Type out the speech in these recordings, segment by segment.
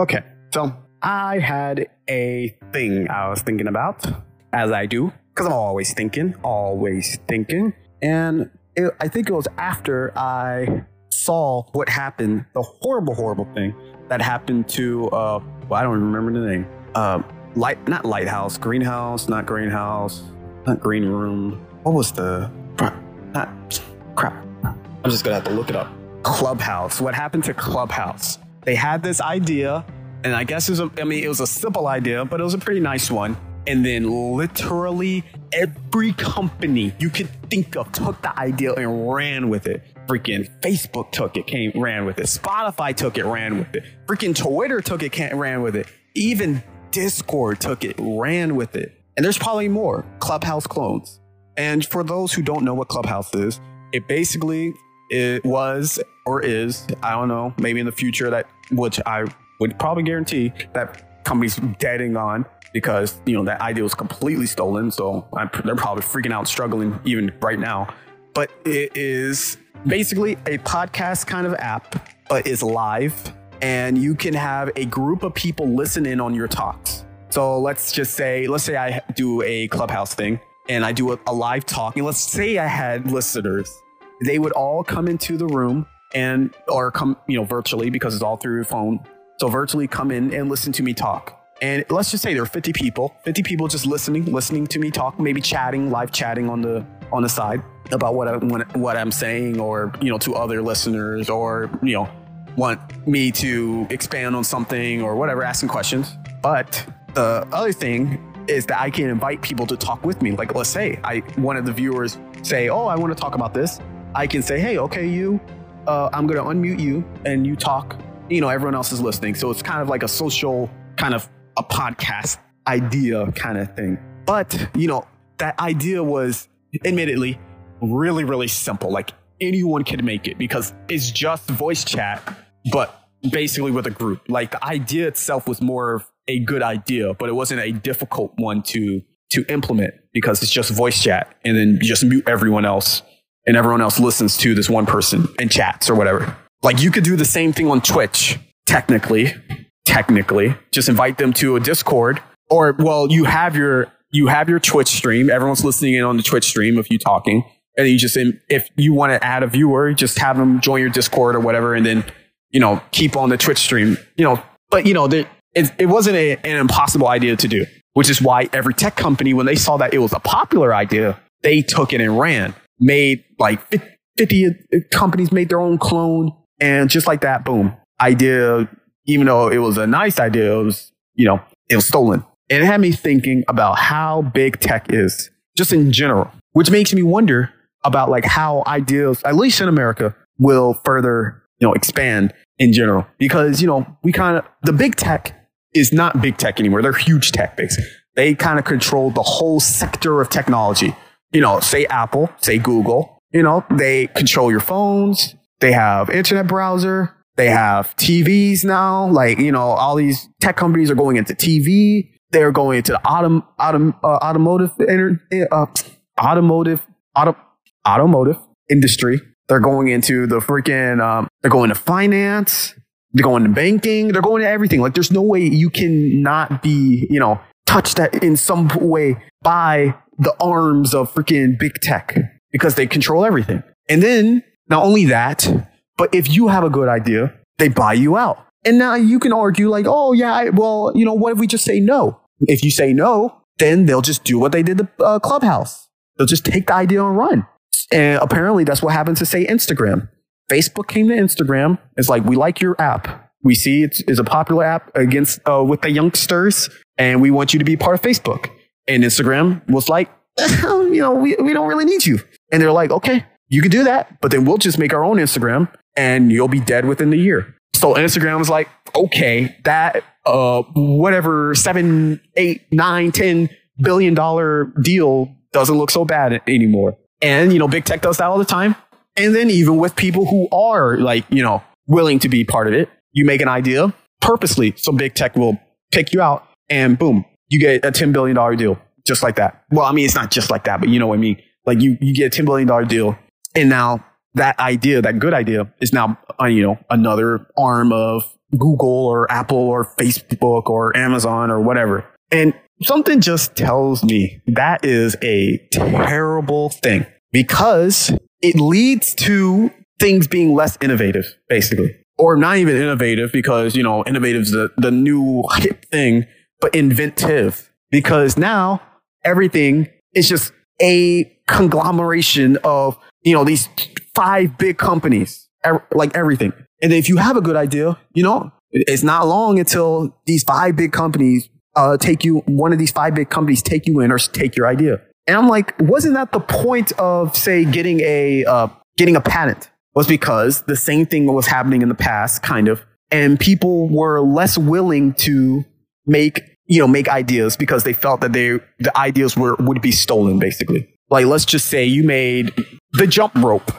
Okay, so I had a thing I was thinking about, as I do, because I'm always thinking, always thinking. And it, I think it was after I saw what happened, the horrible, horrible thing that happened to, uh, well, I don't remember the name. Uh, light, not lighthouse, greenhouse, not greenhouse, not green room. What was the, not, crap. I'm just gonna have to look it up. Clubhouse. What happened to Clubhouse? They had this idea, and I guess it was a, I mean, it was a simple idea, but it was a pretty nice one. And then literally every company you could think of took the idea and ran with it. Freaking Facebook took it, came ran with it. Spotify took it, ran with it. Freaking Twitter took it, came, ran with it. Even Discord took it, ran with it. And there's probably more Clubhouse clones. And for those who don't know what Clubhouse is, it basically it was or is, I don't know, maybe in the future that which I would probably guarantee that companies deading on because you know that idea was completely stolen. So I'm, they're probably freaking out, struggling even right now. But it is basically a podcast kind of app, but is live, and you can have a group of people listen in on your talks. So let's just say, let's say I do a clubhouse thing and I do a, a live talk, and let's say I had listeners, they would all come into the room and or come, you know, virtually because it's all through your phone. So virtually come in and listen to me talk. And let's just say there are 50 people, 50 people just listening, listening to me talk, maybe chatting, live chatting on the on the side about what I what I'm saying, or you know, to other listeners, or you know, want me to expand on something or whatever, asking questions. But the other thing is that I can invite people to talk with me. Like, let's say I one of the viewers say, "Oh, I want to talk about this." I can say, "Hey, okay, you, uh, I'm going to unmute you, and you talk." You know, everyone else is listening, so it's kind of like a social kind of a podcast idea kind of thing. But, you know, that idea was admittedly really, really simple. Like anyone could make it because it's just voice chat, but basically with a group. Like the idea itself was more of a good idea, but it wasn't a difficult one to to implement because it's just voice chat and then you just mute everyone else and everyone else listens to this one person and chats or whatever. Like you could do the same thing on Twitch, technically, technically. Just invite them to a discord or well you have your you have your twitch stream. Everyone's listening in on the twitch stream of you talking. And you just if you want to add a viewer just have them join your discord or whatever and then you know keep on the twitch stream you know. But you know it, it wasn't a, an impossible idea to do which is why every tech company when they saw that it was a popular idea they took it and ran made like 50 companies made their own clone and just like that boom idea even though it was a nice idea, it was, you know, it was stolen. And it had me thinking about how big tech is, just in general, which makes me wonder about like how ideas, at least in America, will further, you know, expand in general. Because, you know, we kind of, the big tech is not big tech anymore. They're huge tech, basically. They kind of control the whole sector of technology. You know, say Apple, say Google, you know, they control your phones. They have internet browser. They have TVs now. Like, you know, all these tech companies are going into TV. They're going into the autom, autom, uh, automotive, uh, automotive, auto, automotive industry. They're going into the freaking, um, they're going to finance. They're going to banking. They're going to everything. Like, there's no way you can not be, you know, touched in some way by the arms of freaking big tech because they control everything. And then not only that, but if you have a good idea, they buy you out. And now you can argue like, oh yeah, I, well, you know, what if we just say no? If you say no, then they'll just do what they did the uh, clubhouse. They'll just take the idea and run. And apparently that's what happened to say Instagram. Facebook came to Instagram. It's like, we like your app. We see it is a popular app against, uh, with the youngsters and we want you to be part of Facebook. And Instagram was like, you know, we, we don't really need you. And they're like, okay, you can do that, but then we'll just make our own Instagram and you'll be dead within the year. So Instagram was like, okay, that uh whatever seven, eight, nine, ten billion dollar deal doesn't look so bad anymore. And you know, big tech does that all the time. And then even with people who are like, you know, willing to be part of it, you make an idea purposely, so big tech will pick you out and boom, you get a $10 billion deal just like that. Well, I mean, it's not just like that, but you know what I mean? Like you, you get a $10 billion deal and now that idea, that good idea, is now uh, you know another arm of Google or Apple or Facebook or Amazon or whatever. And something just tells me that is a terrible thing because it leads to things being less innovative, basically. Or not even innovative because, you know, innovative is the, the new hip thing, but inventive because now everything is just a conglomeration of, you know, these five big companies, like everything. And if you have a good idea, you know, it's not long until these five big companies uh, take you, one of these five big companies take you in or take your idea. And I'm like, wasn't that the point of, say, getting a uh, getting a patent? Was because the same thing was happening in the past, kind of, and people were less willing to make you know make ideas because they felt that they the ideas were would be stolen, basically. Like, let's just say you made the jump rope.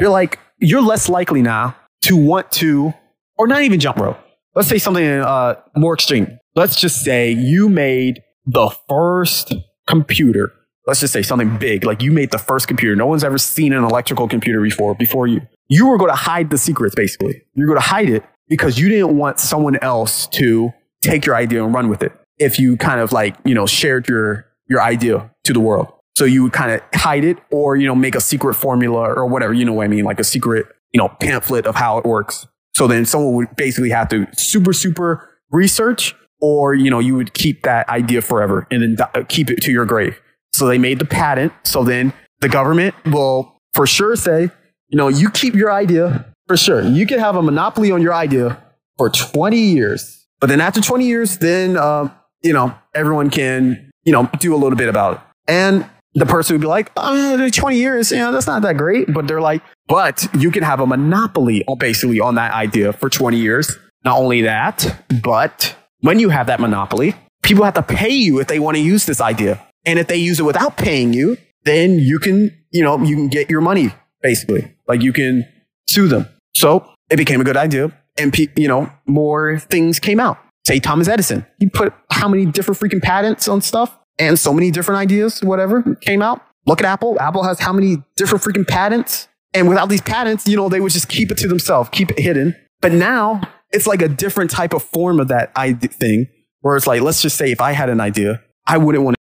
You're like, you're less likely now to want to, or not even jump rope. Let's say something uh, more extreme. Let's just say you made the first computer. Let's just say something big, like you made the first computer. No one's ever seen an electrical computer before, before you. You were going to hide the secrets, basically. You're going to hide it because you didn't want someone else to take your idea and run with it. If you kind of like, you know, shared your, your idea to the world. So you would kind of hide it or, you know, make a secret formula or whatever, you know what I mean? Like a secret, you know, pamphlet of how it works. So then someone would basically have to super, super research or, you know, you would keep that idea forever and then keep it to your grave. So they made the patent. So then the government will for sure say, you know, you keep your idea for sure. You can have a monopoly on your idea for 20 years. But then after 20 years, then, um, you know, everyone can, you know, do a little bit about it. And the person would be like, oh, 20 years, you know, that's not that great. But they're like, but you can have a monopoly basically on that idea for 20 years. Not only that, but when you have that monopoly, people have to pay you if they want to use this idea. And if they use it without paying you, then you can, you know, you can get your money basically. Like you can sue them. So it became a good idea. And, you know, more things came out. Say Thomas Edison. He put how many different freaking patents on stuff? and so many different ideas, whatever came out. Look at Apple. Apple has how many different freaking patents? And without these patents, you know, they would just keep it to themselves, keep it hidden. But now it's like a different type of form of that idea thing where it's like, let's just say if I had an idea, I wouldn't want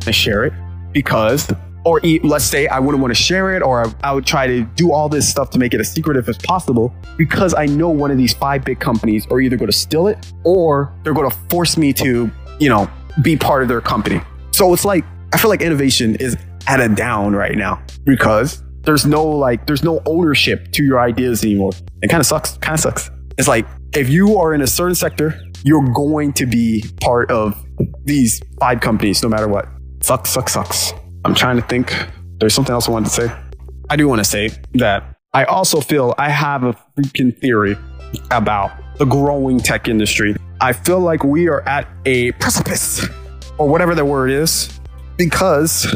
to share it because or let's say I wouldn't want to share it, or I, would try to do all this stuff to make it as secretive as possible because I know one of these five big companies are either going to steal it or they're going to force me to, you know, be part of their company. So it's like, I feel like innovation is at a down right now because there's no like, there's no ownership to your ideas anymore. It kind of sucks, kind of sucks. It's like, if you are in a certain sector, you're going to be part of these five companies no matter what. Sucks, sucks, sucks. I'm trying to think. There's something else I wanted to say. I do want to say that I also feel I have a freaking theory about the growing tech industry. I feel like we are at a precipice or whatever the word is because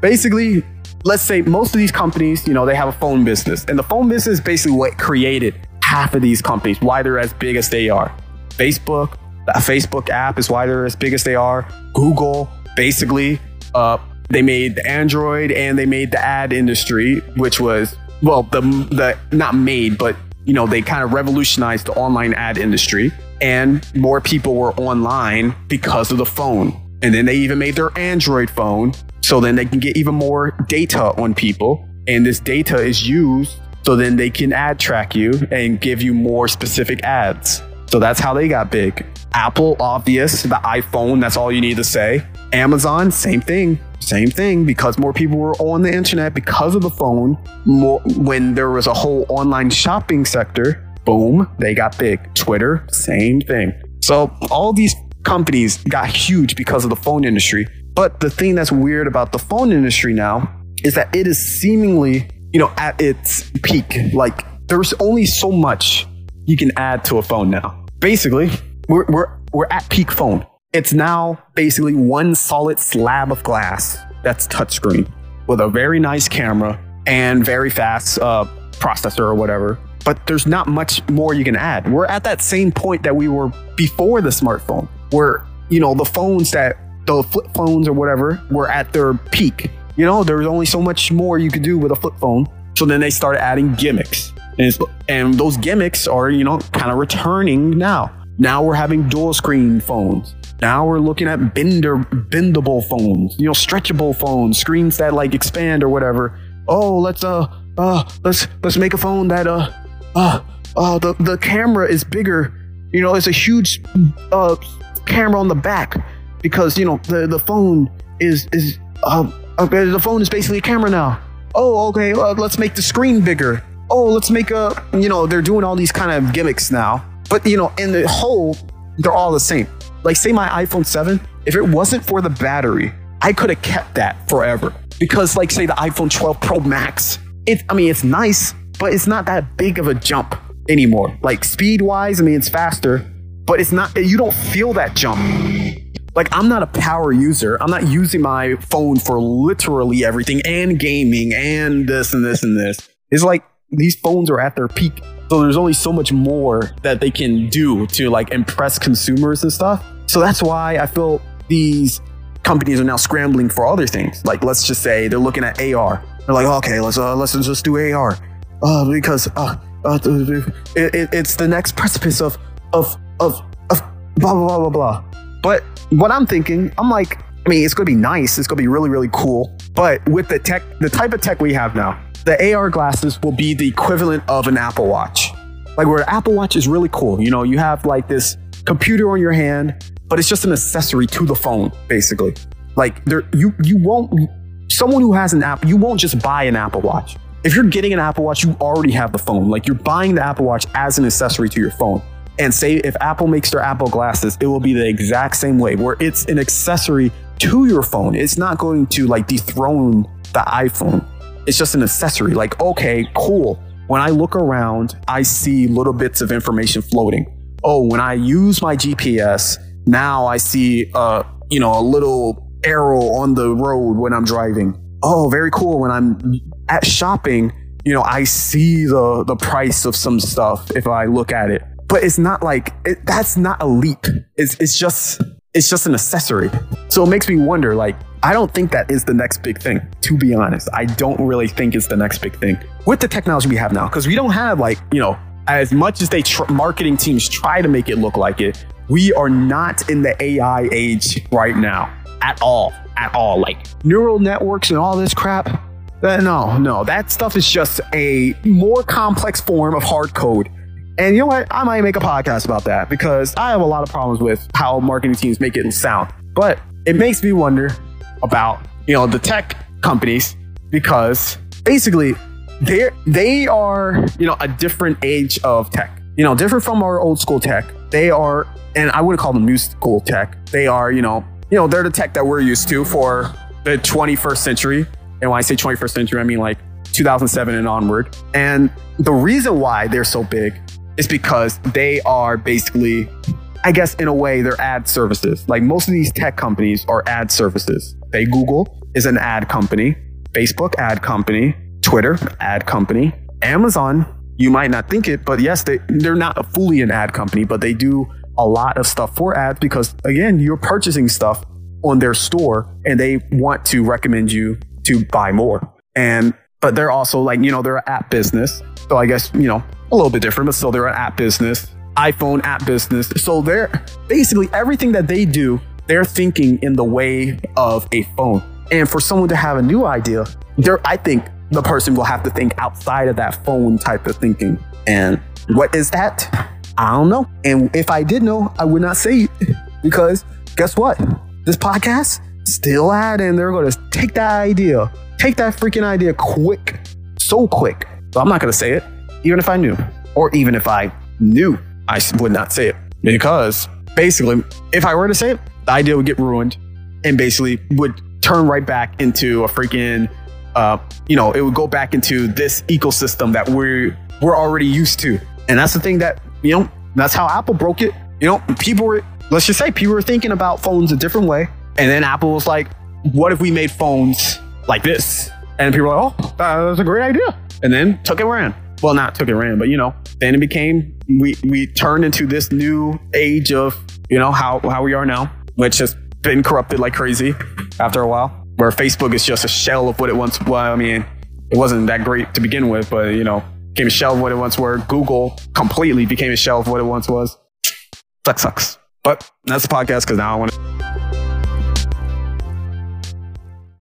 basically, let's say most of these companies, you know, they have a phone business and the phone business is basically what created half of these companies, why they're as big as they are. Facebook, the Facebook app is why they're as big as they are. Google, basically, uh, they made the Android and they made the ad industry, which was well, the the not made, but you know, they kind of revolutionized the online ad industry, and more people were online because of the phone. And then they even made their Android phone, so then they can get even more data on people, and this data is used so then they can ad track you and give you more specific ads. So that's how they got big. Apple, obvious, the iPhone, that's all you need to say. Amazon, same thing. Same thing because more people were on the internet because of the phone. More, when there was a whole online shopping sector, boom, they got big. Twitter, same thing. So all these companies got huge because of the phone industry. But the thing that's weird about the phone industry now is that it is seemingly, you know, at its peak. Like there's only so much you can add to a phone now. Basically, we're, we're, we're at peak phone. It's now basically one solid slab of glass that's touchscreen with a very nice camera and very fast uh, processor or whatever. But there's not much more you can add. We're at that same point that we were before the smartphone, where you know the phones that the flip phones or whatever were at their peak. you know, there's only so much more you could do with a flip phone. So then they started adding gimmicks. And, and those gimmicks are, you know, kind of returning now. Now we're having dual screen phones. Now we're looking at bender, bendable phones, you know, stretchable phones, screens that like expand or whatever. Oh, let's uh, uh, let's let's make a phone that uh, uh, uh, the the camera is bigger. You know, it's a huge uh camera on the back because you know the the phone is is uh, okay, the phone is basically a camera now. Oh, okay, uh, let's make the screen bigger. Oh, let's make a you know they're doing all these kind of gimmicks now. But you know, in the whole, they're all the same. Like say my iPhone 7, if it wasn't for the battery, I could have kept that forever. Because like say the iPhone 12 Pro Max, it I mean it's nice, but it's not that big of a jump anymore. Like speed wise, I mean it's faster, but it's not you don't feel that jump like I'm not a power user. I'm not using my phone for literally everything and gaming and this and this and this. It's like these phones are at their peak. So there's only so much more that they can do to like impress consumers and stuff. So that's why I feel these companies are now scrambling for other things. Like let's just say they're looking at AR. They're like, okay, let's uh, let's just do AR, uh, because uh, uh, it, it, it's the next precipice of of of of blah blah blah blah blah. But what I'm thinking, I'm like, I mean, it's to be nice. It's to be really, really cool. But with the tech, the type of tech we have now, the AR glasses will be the equivalent of an Apple Watch. Like where Apple Watch is really cool. You know, you have like this computer on your hand, but it's just an accessory to the phone, basically. Like there, you you won't. Someone who has an app, you won't just buy an Apple Watch. If you're getting an Apple Watch, you already have the phone. Like you're buying the Apple Watch as an accessory to your phone and say if Apple makes their Apple glasses, it will be the exact same way where it's an accessory to your phone. It's not going to like dethrone the iPhone. It's just an accessory. Like, okay, cool. When I look around, I see little bits of information floating. Oh, when I use my GPS, now I see uh, you know, a little arrow on the road when I'm driving. Oh, very cool. When I'm at shopping, you know, I see the the price of some stuff if I look at it but it's not like it, that's not a leap. It's it's just it's just an accessory. So it makes me wonder. Like I don't think that is the next big thing. To be honest, I don't really think it's the next big thing with the technology we have now because we don't have like you know as much as they tr- marketing teams try to make it look like it. We are not in the AI age right now at all, at all. Like neural networks and all this crap. Uh, no, no, that stuff is just a more complex form of hard code and you know what? I might make a podcast about that because I have a lot of problems with how marketing teams make it sound. But it makes me wonder about, you know, the tech companies because basically they they are, you know, a different age of tech. You know, different from our old school tech. They are and I wouldn't call them new school tech. They are, you know, you know, they're the tech that we're used to for the 21st century. And when I say 21st century, I mean like 2007 and onward. And the reason why they're so big is because they are basically, I guess, in a way, they're ad services. Like most of these tech companies are ad services. They Google is an ad company, Facebook ad company, Twitter ad company, Amazon. You might not think it, but yes, they, they're not fully an ad company, but they do a lot of stuff for ads because again, you're purchasing stuff on their store and they want to recommend you to buy more. And but they're also like, you know, they're an app business. So I guess, you know, a little bit different, but still they're an app business, iPhone app business. So they're basically everything that they do, they're thinking in the way of a phone. And for someone to have a new idea, they're, I think the person will have to think outside of that phone type of thinking. And what is that? I don't know. And if I did know, I would not say it because guess what? This podcast still ad and they're going to take that idea, take that freaking idea quick, so quick. So I'm not going to say it even if I knew, or even if I knew, I would not say it because basically, if I were to say it, the idea would get ruined and basically would turn right back into a freaking, uh, you know, it would go back into this ecosystem that we're we're already used to, and that's the thing that you know, that's how Apple broke it. You know, people were let's just say people were thinking about phones a different way, and then Apple was like, "What if we made phones like this?" And people were like, "Oh, that's a great idea," and then took it ran well, not took it ran, but you know, then it became we we turned into this new age of you know how how we are now, which has been corrupted like crazy after a while. Where Facebook is just a shell of what it once was. I mean, it wasn't that great to begin with, but you know, became a shell of what it once were. Google completely became a shell of what it once was. That sucks. But that's the podcast because now I want to.